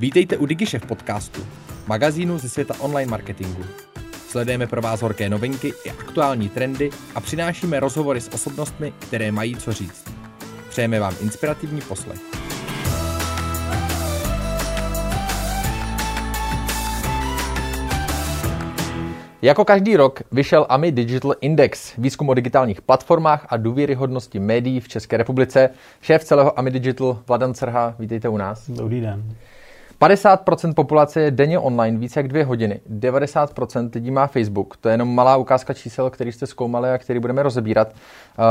Vítejte u DigiShef podcastu, magazínu ze světa online marketingu. Sledujeme pro vás horké novinky i aktuální trendy a přinášíme rozhovory s osobnostmi, které mají co říct. Přejeme vám inspirativní poslech. Jako každý rok vyšel AMI Digital Index, výzkum o digitálních platformách a důvěryhodnosti médií v České republice. Šéf celého AMI Digital Vladan Crha, vítejte u nás. Dobrý den. 50% populace je denně online více jak dvě hodiny. 90% lidí má Facebook. To je jenom malá ukázka čísel, který jste zkoumali a který budeme rozebírat. Uh,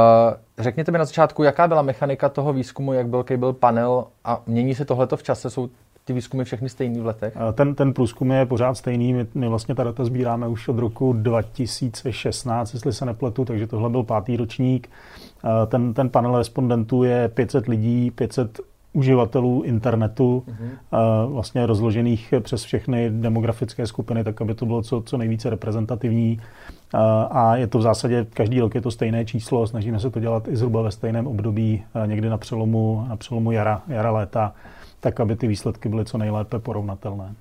řekněte mi na začátku, jaká byla mechanika toho výzkumu, jak velký byl panel a mění se tohleto v čase? Jsou ty výzkumy všechny stejný v letech? Ten, ten průzkum je pořád stejný. My, my vlastně ta data sbíráme už od roku 2016, jestli se nepletu, takže tohle byl pátý ročník. Ten, ten panel respondentů je 500 lidí, 500 uživatelů internetu, uh-huh. vlastně rozložených přes všechny demografické skupiny, tak aby to bylo co, co nejvíce reprezentativní. A je to v zásadě, každý rok je to stejné číslo, snažíme se to dělat i zhruba ve stejném období, někdy na přelomu, na přelomu jara, jara léta tak aby ty výsledky byly co nejlépe porovnatelné.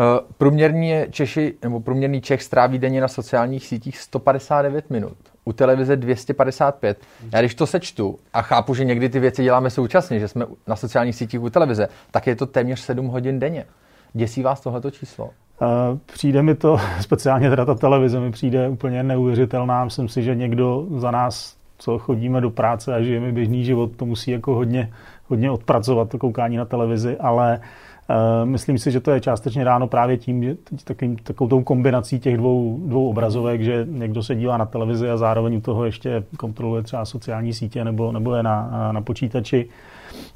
Eh, průměrní Češi, nebo průměrný Čech stráví denně na sociálních sítích 159 minut, u televize 255. Já když to sečtu a chápu, že někdy ty věci děláme současně, že jsme na sociálních sítích u televize, tak je to téměř 7 hodin denně. Děsí vás tohleto číslo? Uh, přijde mi to, speciálně teda ta televize mi přijde úplně neuvěřitelná. Myslím si, že někdo za nás, co chodíme do práce a žijeme běžný život, to musí jako hodně hodně odpracovat to koukání na televizi, ale uh, myslím si, že to je částečně ráno právě tím, že takým, takovou kombinací těch dvou, dvou obrazovek, že někdo se dívá na televizi a zároveň u toho ještě kontroluje třeba sociální sítě nebo, nebo je na, na počítači.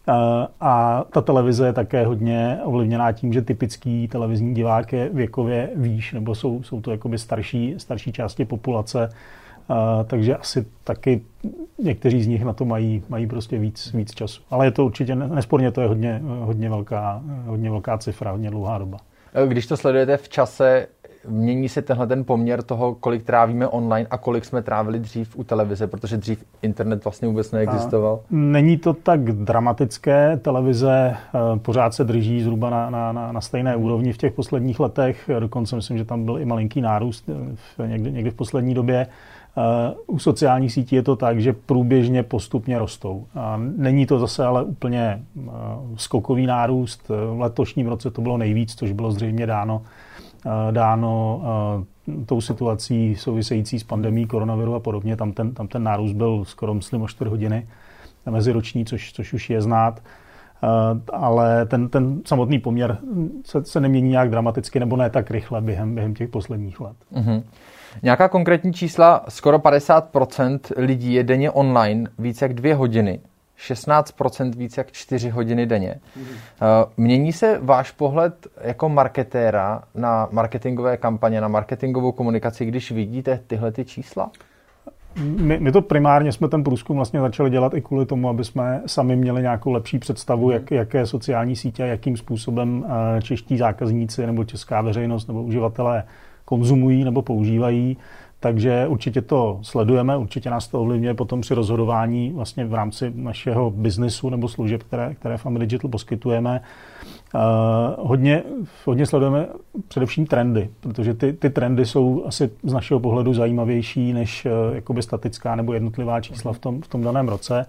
Uh, a ta televize je také hodně ovlivněná tím, že typický televizní divák je věkově výš, nebo jsou, jsou to jakoby starší, starší části populace, takže asi taky někteří z nich na to mají, mají prostě víc, víc času. Ale je to určitě, nesporně to je hodně, hodně, velká, hodně velká cifra, hodně dlouhá doba. Když to sledujete v čase, mění se tenhle ten poměr toho, kolik trávíme online a kolik jsme trávili dřív u televize, protože dřív internet vlastně vůbec neexistoval? A není to tak dramatické. Televize eh, pořád se drží zhruba na, na, na, na stejné úrovni v těch posledních letech. Dokonce myslím, že tam byl i malinký nárůst eh, v, někdy, někdy v poslední době. U sociálních sítí je to tak, že průběžně postupně rostou. A není to zase ale úplně skokový nárůst. V letošním roce to bylo nejvíc, což bylo zřejmě dáno, dáno tou situací související s pandemí koronaviru a podobně. Tam ten, tam ten nárůst byl skoro, myslím, o 4 hodiny meziroční, což, což už je znát. Ale ten, ten samotný poměr se, se nemění nějak dramaticky nebo ne tak rychle během, během těch posledních let. Mm-hmm. Nějaká konkrétní čísla, skoro 50% lidí je denně online více jak dvě hodiny. 16% více jak 4 hodiny denně. Mhm. Mění se váš pohled jako marketéra na marketingové kampaně, na marketingovou komunikaci, když vidíte tyhle ty čísla? My, my to primárně jsme ten průzkum vlastně začali dělat i kvůli tomu, aby jsme sami měli nějakou lepší představu, jak, jaké sociální sítě a jakým způsobem eh, čeští zákazníci nebo česká veřejnost nebo uživatelé konzumují nebo používají. Takže určitě to sledujeme, určitě nás to ovlivňuje potom při rozhodování vlastně v rámci našeho biznesu nebo služeb, které, které Family Digital poskytujeme. Uh, hodně, hodně sledujeme především trendy, protože ty, ty trendy jsou asi z našeho pohledu zajímavější než uh, jakoby statická nebo jednotlivá čísla v tom, v tom daném roce.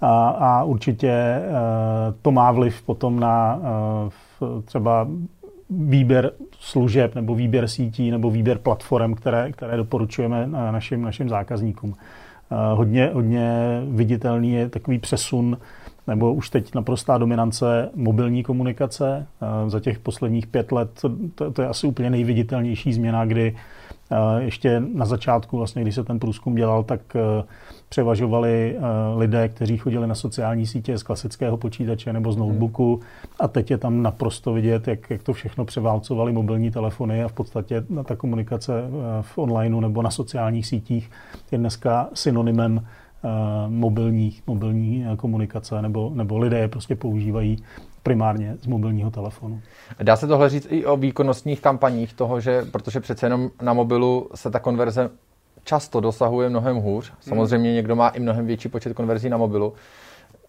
A, a určitě uh, to má vliv potom na uh, třeba výběr služeb nebo výběr sítí nebo výběr platform, které, které doporučujeme našim, našim zákazníkům. Eh, hodně, hodně viditelný je takový přesun nebo už teď naprostá dominance mobilní komunikace. Eh, za těch posledních pět let to, to je asi úplně nejviditelnější změna, kdy ještě na začátku, vlastně, když se ten průzkum dělal, tak převažovali lidé, kteří chodili na sociální sítě z klasického počítače nebo z notebooku. A teď je tam naprosto vidět, jak, jak to všechno převálcovali mobilní telefony a v podstatě ta komunikace v onlineu nebo na sociálních sítích je dneska synonymem mobilní, mobilní komunikace nebo, nebo lidé je prostě používají primárně z mobilního telefonu. Dá se tohle říct i o výkonnostních kampaních toho, že protože přece jenom na mobilu se ta konverze často dosahuje mnohem hůř. Samozřejmě někdo má i mnohem větší počet konverzí na mobilu.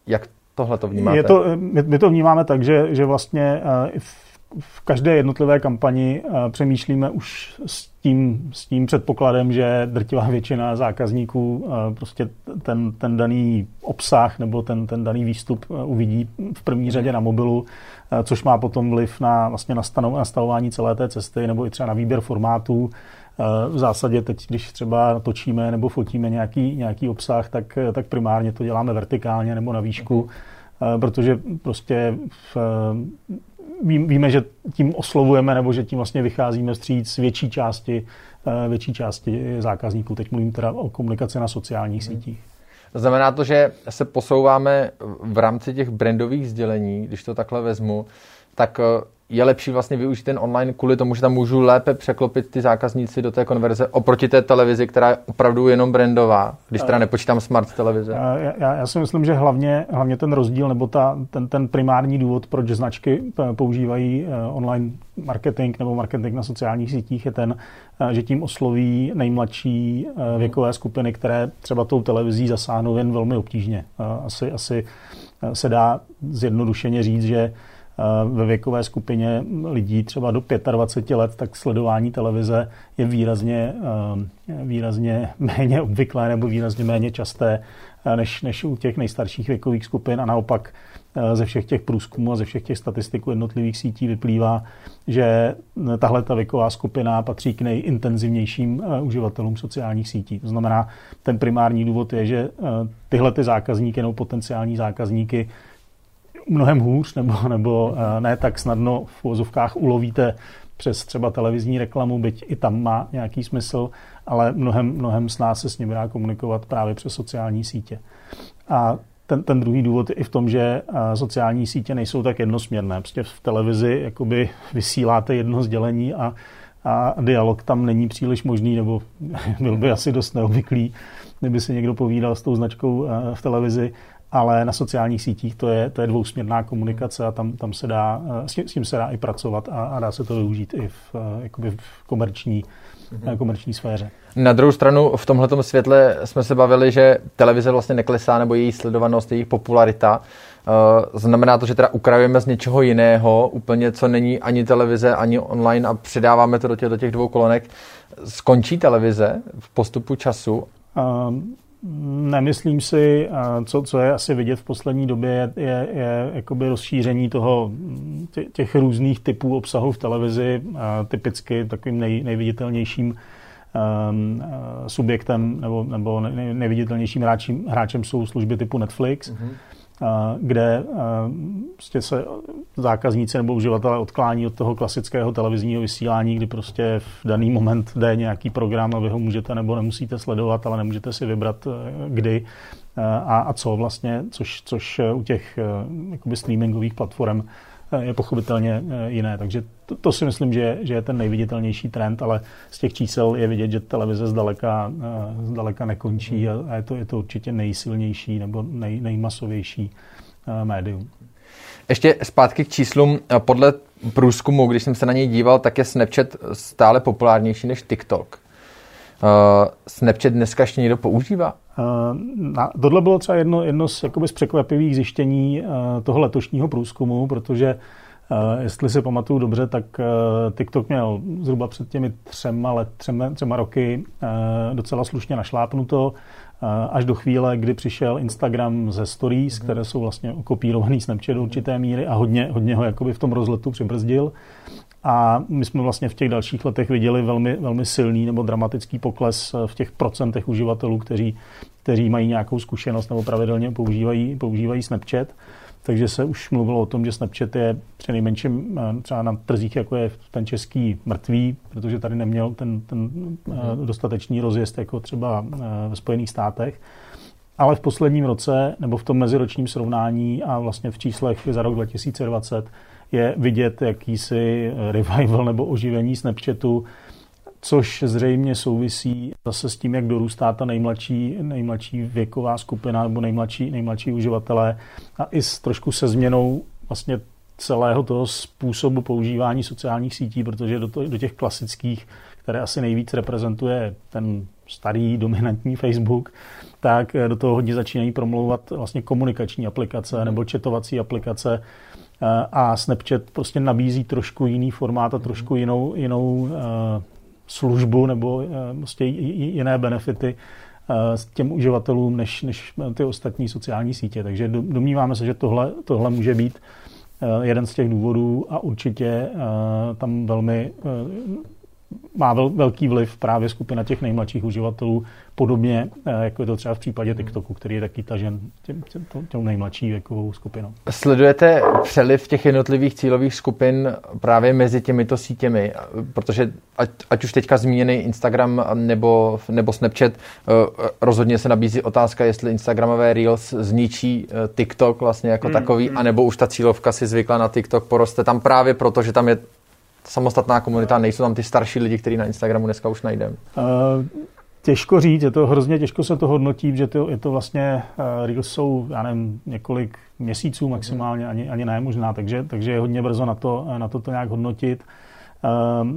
Jak tohle to vnímáte? Je to, my, my to vnímáme tak, že, že vlastně v v každé jednotlivé kampani přemýšlíme už s tím, s tím předpokladem, že drtivá většina zákazníků prostě ten, ten daný obsah nebo ten, ten daný výstup uvidí v první řadě na mobilu, což má potom vliv na vlastně nastavování celé té cesty nebo i třeba na výběr formátů. V zásadě teď, když třeba točíme nebo fotíme nějaký, nějaký obsah, tak, tak primárně to děláme vertikálně nebo na výšku, protože prostě v, víme, že tím oslovujeme nebo že tím vlastně vycházíme vstříc větší části, eh, větší části zákazníků. Teď mluvím teda o komunikaci na sociálních hmm. sítích. Znamená to, že se posouváme v rámci těch brandových sdělení, když to takhle vezmu, tak eh, je lepší vlastně využít ten online kvůli tomu, že tam můžu lépe překlopit ty zákazníci do té konverze oproti té televizi, která je opravdu jenom brandová, když teda nepočítám smart televize. Já, já si myslím, že hlavně, hlavně ten rozdíl nebo ta, ten, ten primární důvod, proč značky používají eh, online marketing nebo marketing na sociálních sítích je ten, eh, že tím osloví nejmladší eh, věkové skupiny, které třeba tou televizí zasáhnou jen velmi obtížně. Asi, asi se dá zjednodušeně říct, že ve věkové skupině lidí třeba do 25 let, tak sledování televize je výrazně, eh, výrazně méně obvyklé nebo výrazně méně časté eh, než, než u těch nejstarších věkových skupin a naopak eh, ze všech těch průzkumů a ze všech těch statistiků jednotlivých sítí vyplývá, že tahle ta věková skupina patří k nejintenzivnějším uživatelům sociálních sítí. To znamená, ten primární důvod je, že tyhle ty zákazníky nebo potenciální zákazníky mnohem hůř, nebo, nebo eh, ne tak snadno v uvozovkách ulovíte přes třeba televizní reklamu, byť i tam má nějaký smysl, ale mnohem, mnohem s nás se s nimi dá komunikovat právě přes sociální sítě. A ten, ten druhý důvod je i v tom, že eh, sociální sítě nejsou tak jednosměrné. Prostě v televizi jakoby vysíláte jedno sdělení a, a dialog tam není příliš možný, nebo byl by asi dost neobvyklý, kdyby si někdo povídal s tou značkou eh, v televizi ale na sociálních sítích to je, to je dvousměrná komunikace a tam, tam se dá, s tím, s tím se dá i pracovat a, a dá se to využít i v, jakoby v komerční, mm-hmm. komerční sféře. Na druhou stranu v tomhle světle jsme se bavili, že televize vlastně neklesá nebo její sledovanost, její popularita. Znamená to, že teda ukrajujeme z něčeho jiného, úplně co není ani televize, ani online a přidáváme to do těch, do těch dvou kolonek. Skončí televize v postupu času? Um, Nemyslím si, co, co je asi vidět v poslední době, je, je, jakoby rozšíření toho, těch různých typů obsahu v televizi. Typicky takovým nej, nejviditelnějším um, subjektem nebo, nebo nejviditelnějším hráčem, hráčem jsou služby typu Netflix. Mm-hmm kde prostě se zákazníci nebo uživatelé odklání od toho klasického televizního vysílání, kdy prostě v daný moment jde nějaký program a vy ho můžete nebo nemusíte sledovat, ale nemůžete si vybrat e, kdy a, a co vlastně, což, což u těch streamingových platform Eh, je pochopitelně eh, jiné. Takže to, to si myslím, že, že je ten nejviditelnější trend, ale z těch čísel je vidět, že televize zdaleka, eh, zdaleka nekončí a je to, je to určitě nejsilnější nebo nej, nejmasovější médium. Ještě zpátky k číslům. Podle průzkumu, když jsem se na něj díval, tak je Snapchat stále populárnější než TikTok. Snapchat dneska ještě někdo používá? Na, tohle bylo třeba jedno, jedno z, jakoby z překvapivých zjištění uh, toho letošního průzkumu, protože uh, jestli si pamatuju dobře, tak uh, TikTok měl zhruba před těmi třema, let, třema, třema roky docela slušně našlápnuto, až do chvíle, kdy přišel Instagram ze stories, které jsou vlastně okopírovaný Snapchat do určité míry a hodně, hodně ho jakoby v tom rozletu přibrzdil. A my jsme vlastně v těch dalších letech viděli velmi, velmi silný nebo dramatický pokles v těch procentech uživatelů, kteří, kteří mají nějakou zkušenost nebo pravidelně používají, používají Snapchat. Takže se už mluvilo o tom, že Snapchat je přinejmenším eh, třeba na trzích, jako je ten český mrtvý, protože tady neměl ten, ten mm-hmm. dostatečný rozjezd jako třeba eh, ve Spojených státech. Ale v posledním roce, nebo v tom meziročním srovnání a vlastně v číslech za rok 2020 je vidět jakýsi revival nebo oživení Snapchatu, což zřejmě souvisí zase s tím, jak dorůstá ta nejmladší, nejmladší věková skupina nebo nejmladší, nejmladší uživatelé a i s trošku se změnou vlastně celého toho způsobu používání sociálních sítí, protože do, to, do těch klasických, které asi nejvíc reprezentuje ten starý, dominantní Facebook, tak do toho hodně začínají promlouvat vlastně komunikační aplikace nebo četovací aplikace a Snapchat prostě nabízí trošku jiný formát a trošku jinou, jinou službu nebo prostě jiné benefity s těm uživatelům než, než ty ostatní sociální sítě. Takže domníváme se, že tohle, tohle může být jeden z těch důvodů a určitě tam velmi má vel, velký vliv právě skupina těch nejmladších uživatelů, podobně eh, jako je to třeba v případě TikToku, který je taky tažen těm, těm, těm nejmladší věkovou skupinou. Sledujete přeliv těch jednotlivých cílových skupin právě mezi těmito sítěmi, protože ať, ať už teďka zmíněný Instagram nebo, nebo Snapchat, eh, rozhodně se nabízí otázka, jestli Instagramové Reels zničí eh, TikTok vlastně jako mm, takový, mm. anebo už ta cílovka si zvykla na TikTok poroste tam právě proto, že tam je samostatná komunita, nejsou tam ty starší lidi, kteří na Instagramu dneska už najdeme? Uh, těžko říct, je to hrozně těžko se to hodnotí, že to, je to vlastně, uh, Reels jsou, já nevím, několik měsíců maximálně, ani, ani ne možná, takže, takže je hodně brzo na to, na to, to nějak hodnotit. Uh,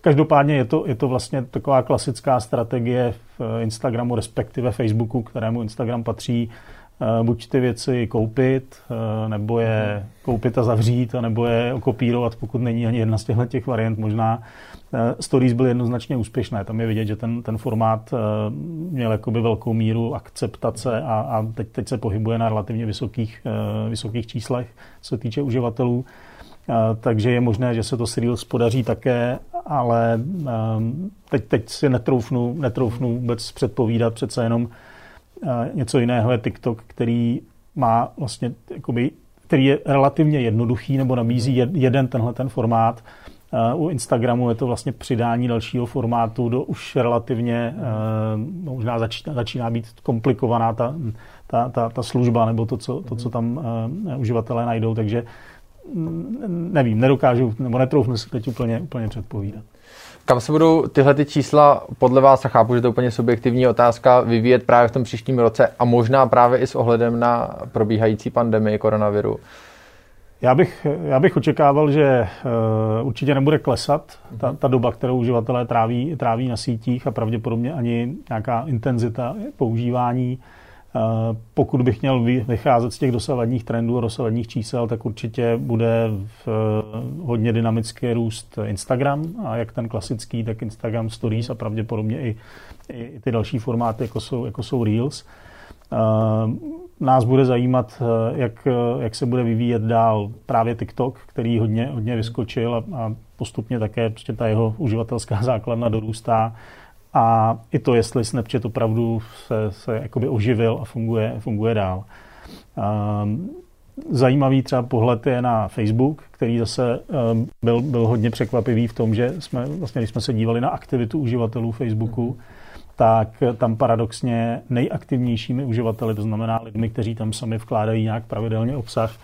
Každopádně je to, je to vlastně taková klasická strategie v Instagramu, respektive Facebooku, kterému Instagram patří, Eh, buď ty věci koupit, eh, nebo je koupit a zavřít, nebo je okopírovat, pokud není ani jedna z těchto těch variant možná. Eh, stories byly jednoznačně úspěšné. Tam je vidět, že ten, ten formát měl jakoby velkou míru akceptace a, a teď, teď se pohybuje na relativně vysokých, vysokých číslech, co se týče uživatelů. Takže je možné, že se to Reels podaří také, ale teď, teď si netroufnu, netroufnu vůbec předpovídat, přece jenom něco jiného je TikTok, který má vlastně, jakoby, který je relativně jednoduchý nebo nabízí jeden tenhle ten formát. U Instagramu je to vlastně přidání dalšího formátu do už relativně, no, možná začíná, začíná být komplikovaná ta, ta, ta, ta služba nebo to co, to, co tam uživatelé najdou, takže mm, nevím, nedokážu, nebo netroufnu si teď úplně, úplně předpovídat. Kam se budou tyhle ty čísla podle vás, a chápu, že to je úplně subjektivní otázka, vyvíjet právě v tom příštím roce a možná právě i s ohledem na probíhající pandemii koronaviru? Já bych, já bych očekával, že uh, určitě nebude klesat ta, ta doba, kterou uživatelé tráví, tráví na sítích a pravděpodobně ani nějaká intenzita používání. Pokud bych měl vycházet z těch dosavadních trendů a dosavadních čísel, tak určitě bude v eh, hodně dynamický růst Instagram, a jak ten klasický, tak Instagram Stories a pravděpodobně i, i ty další formáty, jako jsou, jako jsou Reels. Nás bude zajímat, eh, jak, jak se bude vyvíjet dál právě TikTok, který hodně, hodně vyskočil a, a postupně také prostě ta jeho uživatelská základna dorůstá a i to, jestli Snapchat opravdu se, se jakoby oživil a funguje, funguje dál. Um, zajímavý třeba pohled je na Facebook, který zase um, byl, byl hodně překvapivý v tom, že jsme, vlastně, když jsme se dívali na aktivitu uživatelů Facebooku, tak tam paradoxně nejaktivnějšími uživateli, to znamená lidmi, kteří tam sami vkládají nějak pravidelně obsah,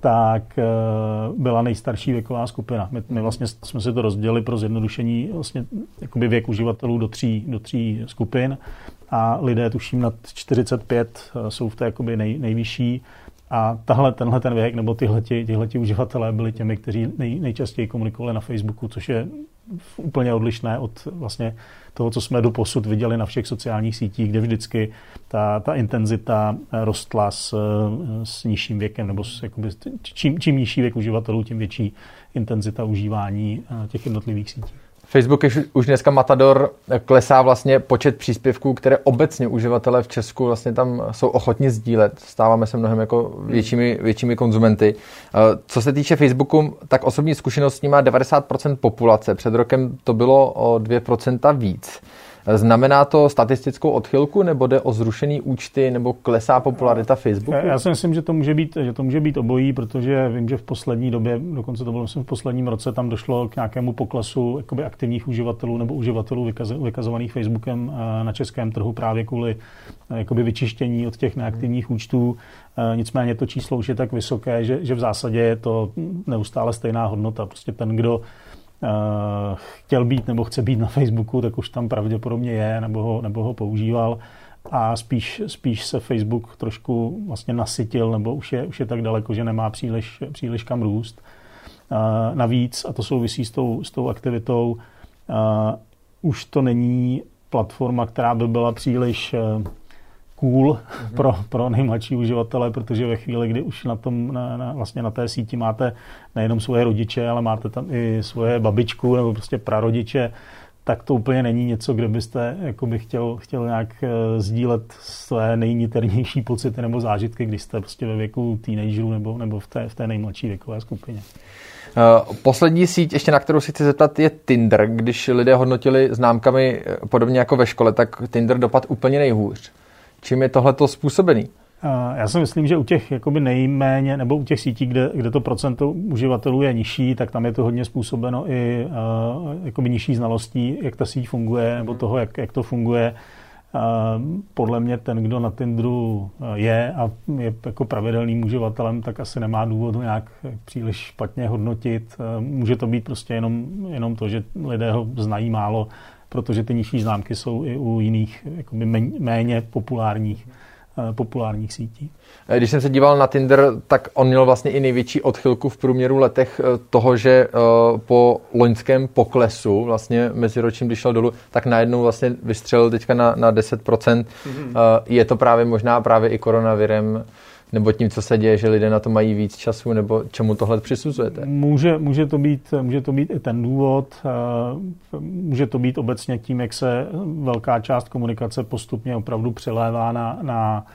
tak eh, byla nejstarší věková skupina. My, my vlastně jsme si to rozdělili pro zjednodušení vlastně jakoby věk uživatelů do tří, do tří skupin a lidé, tuším, nad 45 eh, jsou v té jakoby nej, nejvyšší a tahle, tenhle ten věk nebo tyhleti, tyhleti uživatelé byli těmi, kteří nej, nejčastěji komunikovali na Facebooku, což je úplně odlišné od vlastně toho, co jsme do posud viděli na všech sociálních sítích, kde vždycky ta, ta intenzita rostla s, s nižším věkem, nebo s, jakoby, čím, čím nižší věk uživatelů, tím větší intenzita užívání eh, těch jednotlivých sítí. Facebook je už dneska Matador, klesá vlastně počet příspěvků, které obecně uživatelé v Česku vlastně tam jsou ochotni sdílet. Stáváme se mnohem jako většími, většími konzumenty. Eh, co se týče Facebooku, tak osobní zkušenost s ním má 90% populace. Před rokem to bylo o 2% víc. Znamená to statistickou odchylku, nebo jde o zrušený účty, nebo klesá popularita Facebooku? Já si myslím, že to může být, že to může být obojí, protože vím, že v poslední době, dokonce to bylo myslím, v posledním roce, tam došlo k nějakému poklesu jakoby aktivních uživatelů nebo uživatelů vykaz, vykazovaných Facebookem eh, na českém trhu právě kvůli eh, jakoby vyčištění od těch neaktivních účtů. Eh, nicméně to číslo už je tak vysoké, že, že v zásadě je to neustále stejná hodnota. Prostě ten, kdo chtěl být nebo chce být na Facebooku, tak už tam pravděpodobně je nebo ho, nebo ho používal a spíš, spíš se Facebook trošku vlastně nasytil nebo už je, už je tak daleko, že nemá příliš, příliš kam růst. Eh, navíc, a to souvisí s tou, s tou aktivitou, uh, už to není platforma, která by byla příliš cool mm-hmm. pro, pro nejmladší uživatele, protože ve chvíli, kdy už na, tom, na, na, vlastně na té síti máte nejenom svoje rodiče, ale máte tam i svoje babičku nebo prostě prarodiče, tak to úplně není něco, kde byste jakoby chtěl, chtěl nějak uh, sdílet své nejniternější pocity nebo zážitky, když jste prostě ve věku teenagerů nebo, nebo v, té, v té nejmladší věkové skupině. Uh, poslední síť, ještě na kterou si chci zeptat, je Tinder. Když lidé hodnotili známkami eh, podobně jako ve škole, tak Tinder dopad úplně nejhůř. Čím je tohleto způsobený? Já si myslím, že u těch jakoby nejméně, nebo u těch sítí, kde, kde to procento uživatelů je nižší, tak tam je to hodně způsobeno i uh, jakoby nižší znalostí, jak ta síť funguje, nebo toho, jak, jak to funguje. Uh, podle mě ten, kdo na Tinderu je a je jako pravidelným uživatelem, tak asi nemá důvod ho nějak příliš špatně hodnotit. Uh, může to být prostě jenom, jenom to, že lidé ho znají málo, protože ty nižší známky jsou i u jiných jakoby méně populárních Eh, populárních sítí. Eh, když jsem se díval na Tinder, tak on měl vlastně i největší odchylku v průměru letech eh, toho, že po loňském poklesu, vlastně meziročním, když šel dolů, tak najednou vlastně vystřelil teďka na, na 10%. Mm-hmm. Je to právě možná právě i koronavirem nebo tím, co se děje, že lidé na to mají víc času, nebo čemu tohle přisuzujete? Může, může, to, být, může to být i ten důvod, může to být obecně tím, jak se velká část komunikace postupně opravdu přelévá na, na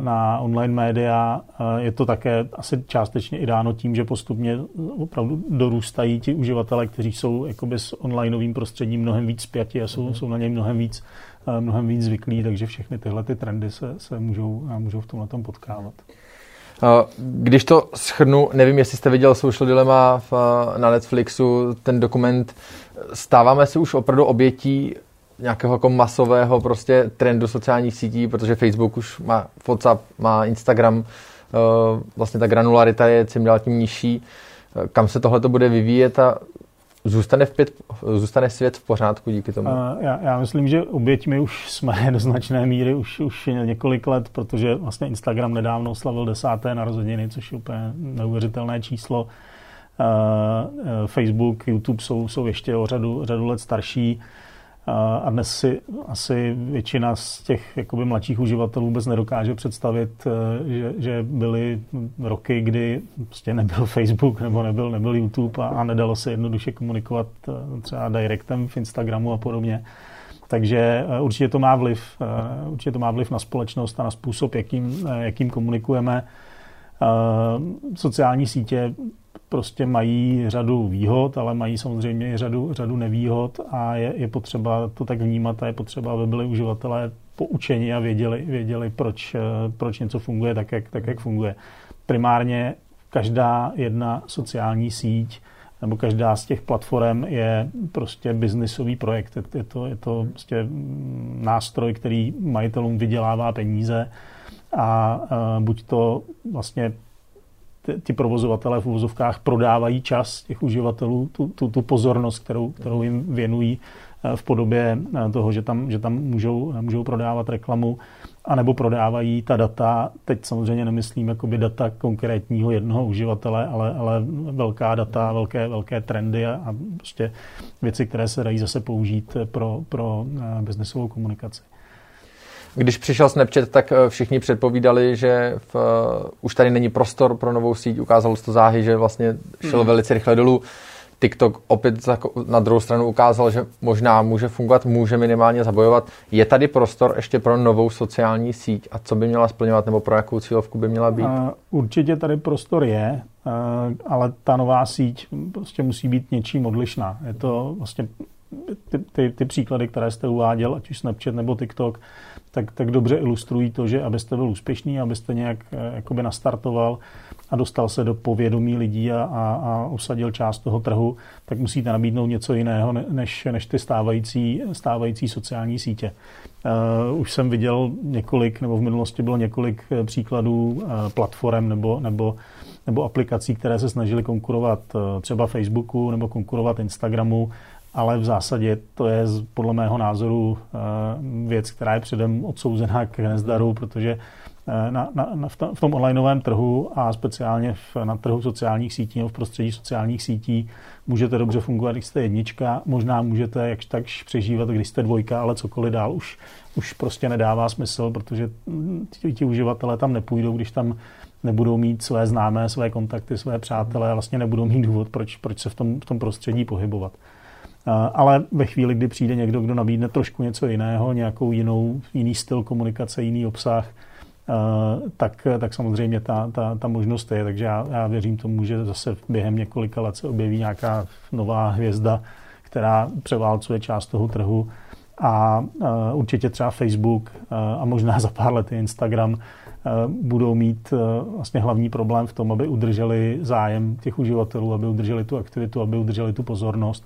na online média. Je to také asi částečně i dáno tím, že postupně opravdu dorůstají ti uživatelé, kteří jsou jakoby s onlineovým prostředím mnohem víc zpěti a jsou, mm. jsou na něj mnohem víc mnohem víc zvyklí, takže všechny tyhle ty trendy se, se můžou, můžou v tomhle tom potkávat. Když to schrnu, nevím, jestli jste viděl Social Dilemma v, na Netflixu, ten dokument, stáváme se už opravdu obětí nějakého jako masového prostě trendu sociálních sítí, protože Facebook už má WhatsApp, má Instagram, vlastně ta granularita je čím dál tím nižší. Kam se tohle bude vyvíjet a Zůstane, v pět, zůstane svět v pořádku díky tomu? Já, já myslím, že oběťmi už jsme do značné míry už, už několik let, protože vlastně Instagram nedávno slavil desáté narozeniny, což je úplně neuvěřitelné číslo. Facebook, YouTube jsou, jsou ještě o řadu, řadu let starší. A dnes si asi většina z těch jakoby mladších uživatelů vůbec nedokáže představit, eh, že, že byly roky, kdy prostě nebyl Facebook nebo nebyl, nebyl YouTube a, a nedalo se jednoduše komunikovat eh, třeba directem v Instagramu a podobně. Takže eh, určitě to má vliv, určitě to má vliv na společnost a na způsob, jakým, jakým komunikujeme. Sociální sítě prostě mají řadu výhod, ale mají samozřejmě i řadu, řadu nevýhod a je, je potřeba to tak vnímat a je potřeba, aby byli uživatelé poučeni a věděli, věděli proč, proč něco funguje tak jak, tak, jak funguje. Primárně každá jedna sociální síť nebo každá z těch platform je prostě biznisový projekt. Je to, je to prostě nástroj, který majitelům vydělává peníze a buď to vlastně ty provozovatelé v uvozovkách prodávají čas těch uživatelů, tu, tu, tu pozornost, kterou, kterou jim věnují eh, v podobě eh, toho, že tam, že tam můžou, můžou prodávat reklamu, anebo prodávají ta data, teď samozřejmě nemyslím jakoby data konkrétního jednoho uživatele, ale, ale velká data, velké, velké trendy a, a prostě věci, které se dají zase použít pro, pro eh, biznesovou komunikaci. Když přišel Snapchat, tak eh, všichni předpovídali, že v, uh, už tady není prostor pro novou síť. Ukázalo se to záhy, že vlastně šel mm. velice rychle dolů. TikTok opět na druhou stranu ukázal, že možná může fungovat, může minimálně zabojovat. Je tady prostor ještě pro novou sociální síť a co by měla splňovat nebo pro jakou cílovku by měla být? Uh, určitě tady prostor je, ale ta nová síť prostě musí být něčím odlišná. Je to vlastně ty, ty, ty příklady, které jste uváděl, ať už Snapchat nebo TikTok, tak, tak dobře ilustrují to, že abyste byl úspěšný, abyste nějak eh, jakoby nastartoval a dostal se do povědomí lidí a, a, a usadil část toho trhu, tak musíte nabídnout něco jiného než, než ty stávající, stávající sociální sítě. Uh, už jsem viděl několik, nebo v minulosti bylo několik eh, příkladů platform nebo, nebo, nebo aplikací, které se snažily konkurovat třeba Facebooku nebo konkurovat Instagramu ale v zásadě to je podle mého názoru eh, věc, která je předem odsouzená k nezdaru, protože na, na, na, v, tom, v tom onlineovém trhu a speciálně v, na trhu sociálních sítí nebo v prostředí sociálních sítí můžete dobře fungovat, když jste jednička, možná můžete jakž takž přežívat, když jste dvojka, ale cokoliv dál už, už prostě nedává smysl, protože ti, ti uživatelé tam nepůjdou, když tam nebudou mít své známé, své kontakty, své přátelé vlastně nebudou mít důvod, proč, proč se v tom, v tom prostředí pohybovat. Ale ve chvíli, kdy přijde někdo, kdo nabídne trošku něco jiného, nějakou jinou, jiný styl komunikace, jiný obsah, tak, tak samozřejmě ta, ta, ta možnost je. Takže já, já věřím tomu, že zase během několika let se objeví nějaká nová hvězda, která převálcuje část toho trhu. A určitě třeba Facebook a možná za pár let Instagram budou mít vlastně hlavní problém v tom, aby udrželi zájem těch uživatelů, aby udrželi tu aktivitu, aby udrželi tu pozornost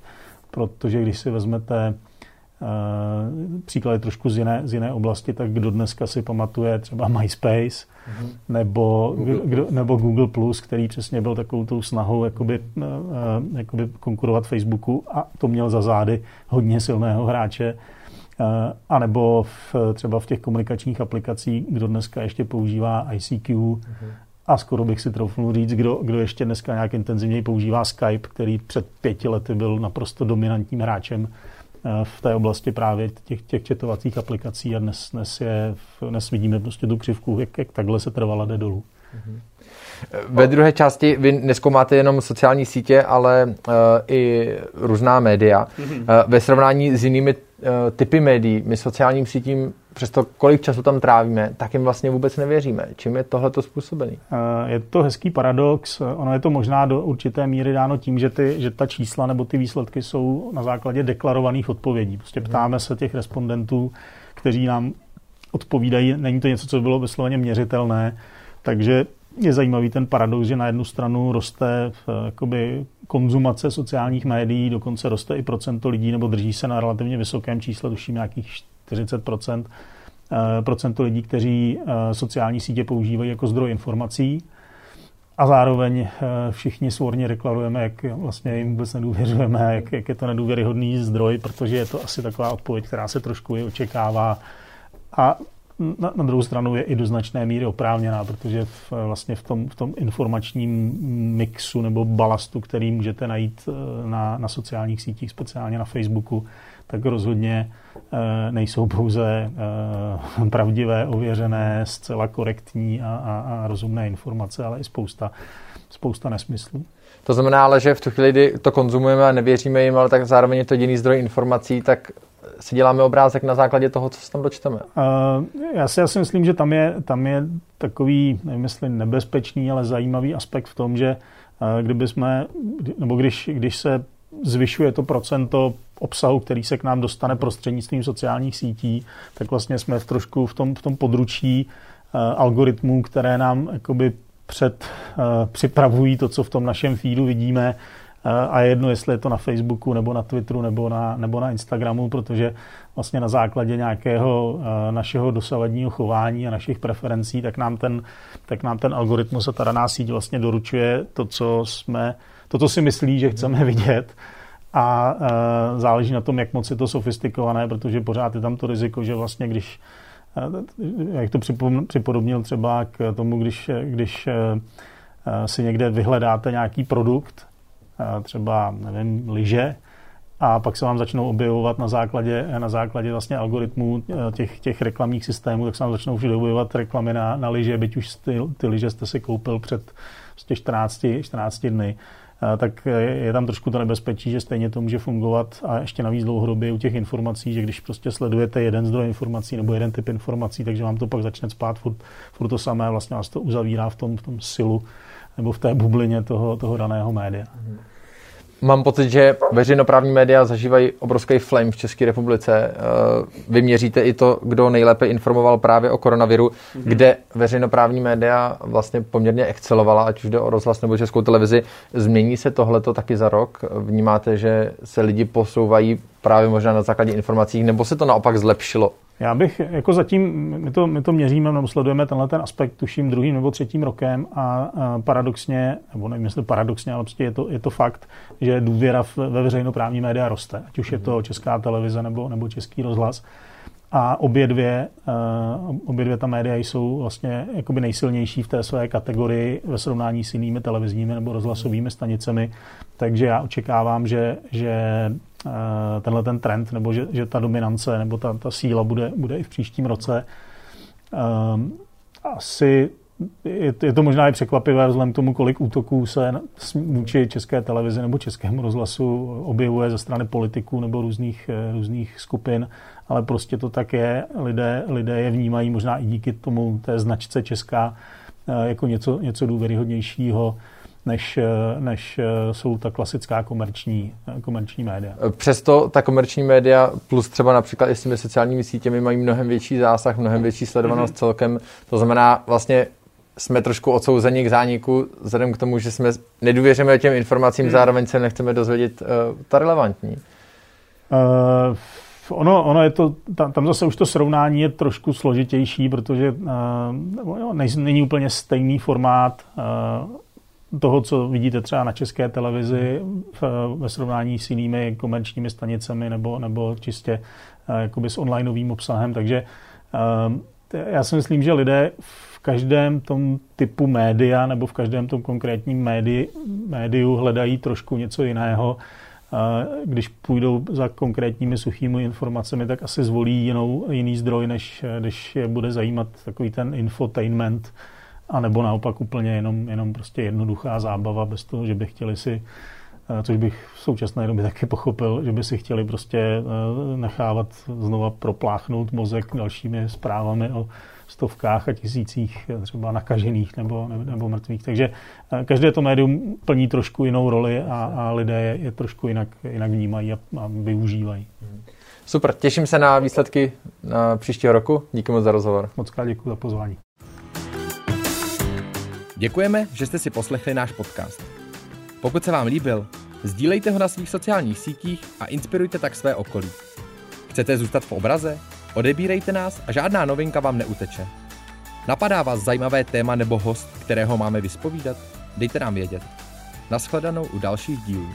protože když si vezmete Uh, příklady trošku z jiné, z jiné oblasti, tak kdo dneska si pamatuje třeba MySpace mm-hmm. nebo, Google. Kdo, nebo Google+, Plus, který přesně byl takovou tou snahou jakoby, uh, jakoby konkurovat Facebooku a to měl za zády hodně silného hráče. Uh, a nebo v, třeba v těch komunikačních aplikacích, kdo dneska ještě používá ICQ, mm-hmm a skoro bych si troufnul říct, kdo, kdo ještě dneska nějak intenzivněji používá Skype, který před pěti lety byl naprosto dominantním hráčem eh, v té oblasti právě těch, těch četovacích aplikací a dnes, dnes, je, dnes vidíme prostě tu křivku, jak, jak takhle se trvala jde dolů. Mhm. Ve druhé části vy neskoumáte jenom sociální sítě, ale uh, i různá média. Mm-hmm. Uh, ve srovnání s jinými uh, typy médií, my sociálním sítím přesto kolik času tam trávíme, tak jim vlastně vůbec nevěříme. Čím je tohleto způsobený? Je to hezký paradox. Ono je to možná do určité míry dáno tím, že, ty, že ta čísla nebo ty výsledky jsou na základě deklarovaných odpovědí. Prostě mhm. ptáme se těch respondentů, kteří nám odpovídají. Není to něco, co by bylo vysloveně měřitelné, takže je zajímavý ten paradox, že na jednu stranu roste eh, jakoby, konzumace sociálních médií, dokonce roste i procento lidí, nebo drží se na relativně vysokém čísle, tuším nějakých 40 eh, procento lidí, kteří eh, sociální sítě používají jako zdroj informací. A zároveň všichni svorně deklarujeme, jak vlastně jim vůbec nedůvěřujeme, jak, jak je to nedůvěryhodný zdroj, protože je to asi taková odpověď, která se trošku i očekává. A na, na druhou stranu je i do značné míry oprávněná, protože v, vlastně v tom, v tom informačním mixu nebo balastu, který můžete najít na, na sociálních sítích, speciálně na Facebooku, tak rozhodně eh, nejsou pouze eh, pravdivé, ověřené, zcela korektní a, a, a rozumné informace, ale i spousta, spousta nesmyslů. To znamená ale, že v tu chvíli, kdy to konzumujeme a nevěříme jim, ale tak zároveň je to jediný zdroj informací, tak si děláme obrázek na základě toho, co se tam dočteme. Uh, já si asi myslím, že tam je, tam je takový, nevím jestli nebezpečný, ale zajímavý aspekt v tom, že uh, kdyby jsme, nebo když, když se zvyšuje to procento obsahu, který se k nám dostane prostřednictvím sociálních sítí, tak vlastně jsme v trošku v tom, v tom područí uh, algoritmů, které nám jakoby před, uh, připravují to, co v tom našem feedu vidíme a je jedno, jestli je to na Facebooku nebo na Twitteru nebo na, nebo na Instagramu, protože vlastně na základě nějakého uh, našeho dosavadního chování a našich preferencí, tak nám ten, tak nám ten algoritmus a ta daná síť vlastně doručuje to, co jsme to, co si myslí, že chceme vidět. A e, záleží na tom, jak moc je to sofistikované, protože pořád je tam to riziko, že vlastně když, jak to připodobnil třeba k tomu, když, když si někde vyhledáte nějaký produkt, třeba, nevím, lyže, a pak se vám začnou objevovat na základě, na základě vlastně algoritmů e, těch, těch reklamních systémů, tak se vám začnou všude objevovat reklamy na, na lyže, byť už ty, ty lyže jste si koupil před 14, prostě 14 dny. Tak je tam trošku to nebezpečí, že stejně to může fungovat a ještě navíc dlouhodobě u těch informací, že když prostě sledujete jeden zdroj informací nebo jeden typ informací, takže vám to pak začne spát furt, furt to samé, vlastně vás to uzavírá v tom, v tom silu nebo v té bublině toho, toho daného média. Mám pocit, že veřejnoprávní média zažívají obrovský flame v České republice. Eh, vy měříte i to, kdo nejlépe informoval právě o koronaviru, mm-hmm. kde veřejnoprávní média vlastně poměrně excelovala, ať už jde o rozhlas nebo českou televizi. Změní se tohleto taky za rok? Vnímáte, že se lidi posouvají právě možná na základě informací, nebo se to naopak zlepšilo? Já bych jako zatím, my to, my to měříme, nebo sledujeme tenhle ten aspekt, tuším, druhým nebo třetím rokem a, paradoxně, nebo nevím, jestli paradoxně, ale prostě je to, je to fakt, že důvěra ve veřejnoprávní média roste, ať už je to mhm. česká televize nebo, nebo český rozhlas. A obě dvě, obě dvě ta média jsou vlastně jakoby nejsilnější v té své kategorii ve srovnání s jinými televizními nebo rozhlasovými stanicemi. Takže já očekávám, že, že tenhle ten trend nebo že, že ta dominance nebo ta, ta síla bude, bude i v příštím roce. Asi je, je to možná i překvapivé vzhledem k tomu, kolik útoků se vůči české televizi nebo českému rozhlasu objevuje ze strany politiků nebo různých, eh, různých skupin, ale prostě to tak je. Lidé, lidé je vnímají možná i díky tomu té značce česká eh, jako něco, něco důvěryhodnějšího než, eh, než jsou ta klasická komerční, komerční média. Přesto ta komerční média plus třeba například i s těmi sociálními sítěmi mají mnohem větší zásah, mnohem větší sledovanost mm-hmm. celkem. To znamená vlastně jsme trošku odsouzeni k zániku, vzhledem k tomu, že jsme nedůvěříme těm informacím, hmm. zároveň se nechceme dozvědět uh, ta relevantní. Uh, ono, ono je to, tam, tam zase už to srovnání je trošku složitější, protože uh, není úplně stejný formát uh, toho, co vidíte třeba na české televizi v, ve srovnání s jinými komerčními stanicemi nebo, nebo čistě uh, jakoby s onlineovým obsahem, takže uh, já si myslím, že lidé v každém tom typu média nebo v každém tom konkrétním médi, médiu hledají trošku něco jiného. Když půjdou za konkrétními suchými informacemi, tak asi zvolí jinou, jiný zdroj, než když je bude zajímat takový ten infotainment, a nebo naopak úplně jenom, jenom prostě jednoduchá zábava bez toho, že by chtěli si což bych v současné době taky pochopil, že by si chtěli prostě nechávat znova propláchnout mozek dalšími zprávami o stovkách a tisících třeba nakažených nebo, nebo mrtvých. Takže eh, každé to médium plní trošku jinou roli a, a lidé je, je trošku jinak, jinak vnímají a, a využívají. Super, těším se na výsledky na příštího roku. Díky moc za rozhovor. Moc krát děkuji za pozvání. Děkujeme, že jste si poslechli náš podcast. Pokud se vám líbil, sdílejte ho na svých sociálních sítích a inspirujte tak své okolí. Chcete zůstat v obraze? Odebírejte nás a žádná novinka vám neuteče. Napadá vás zajímavé téma nebo host, kterého máme vyspovídat? Dejte nám vědět. Naschledanou u dalších dílů.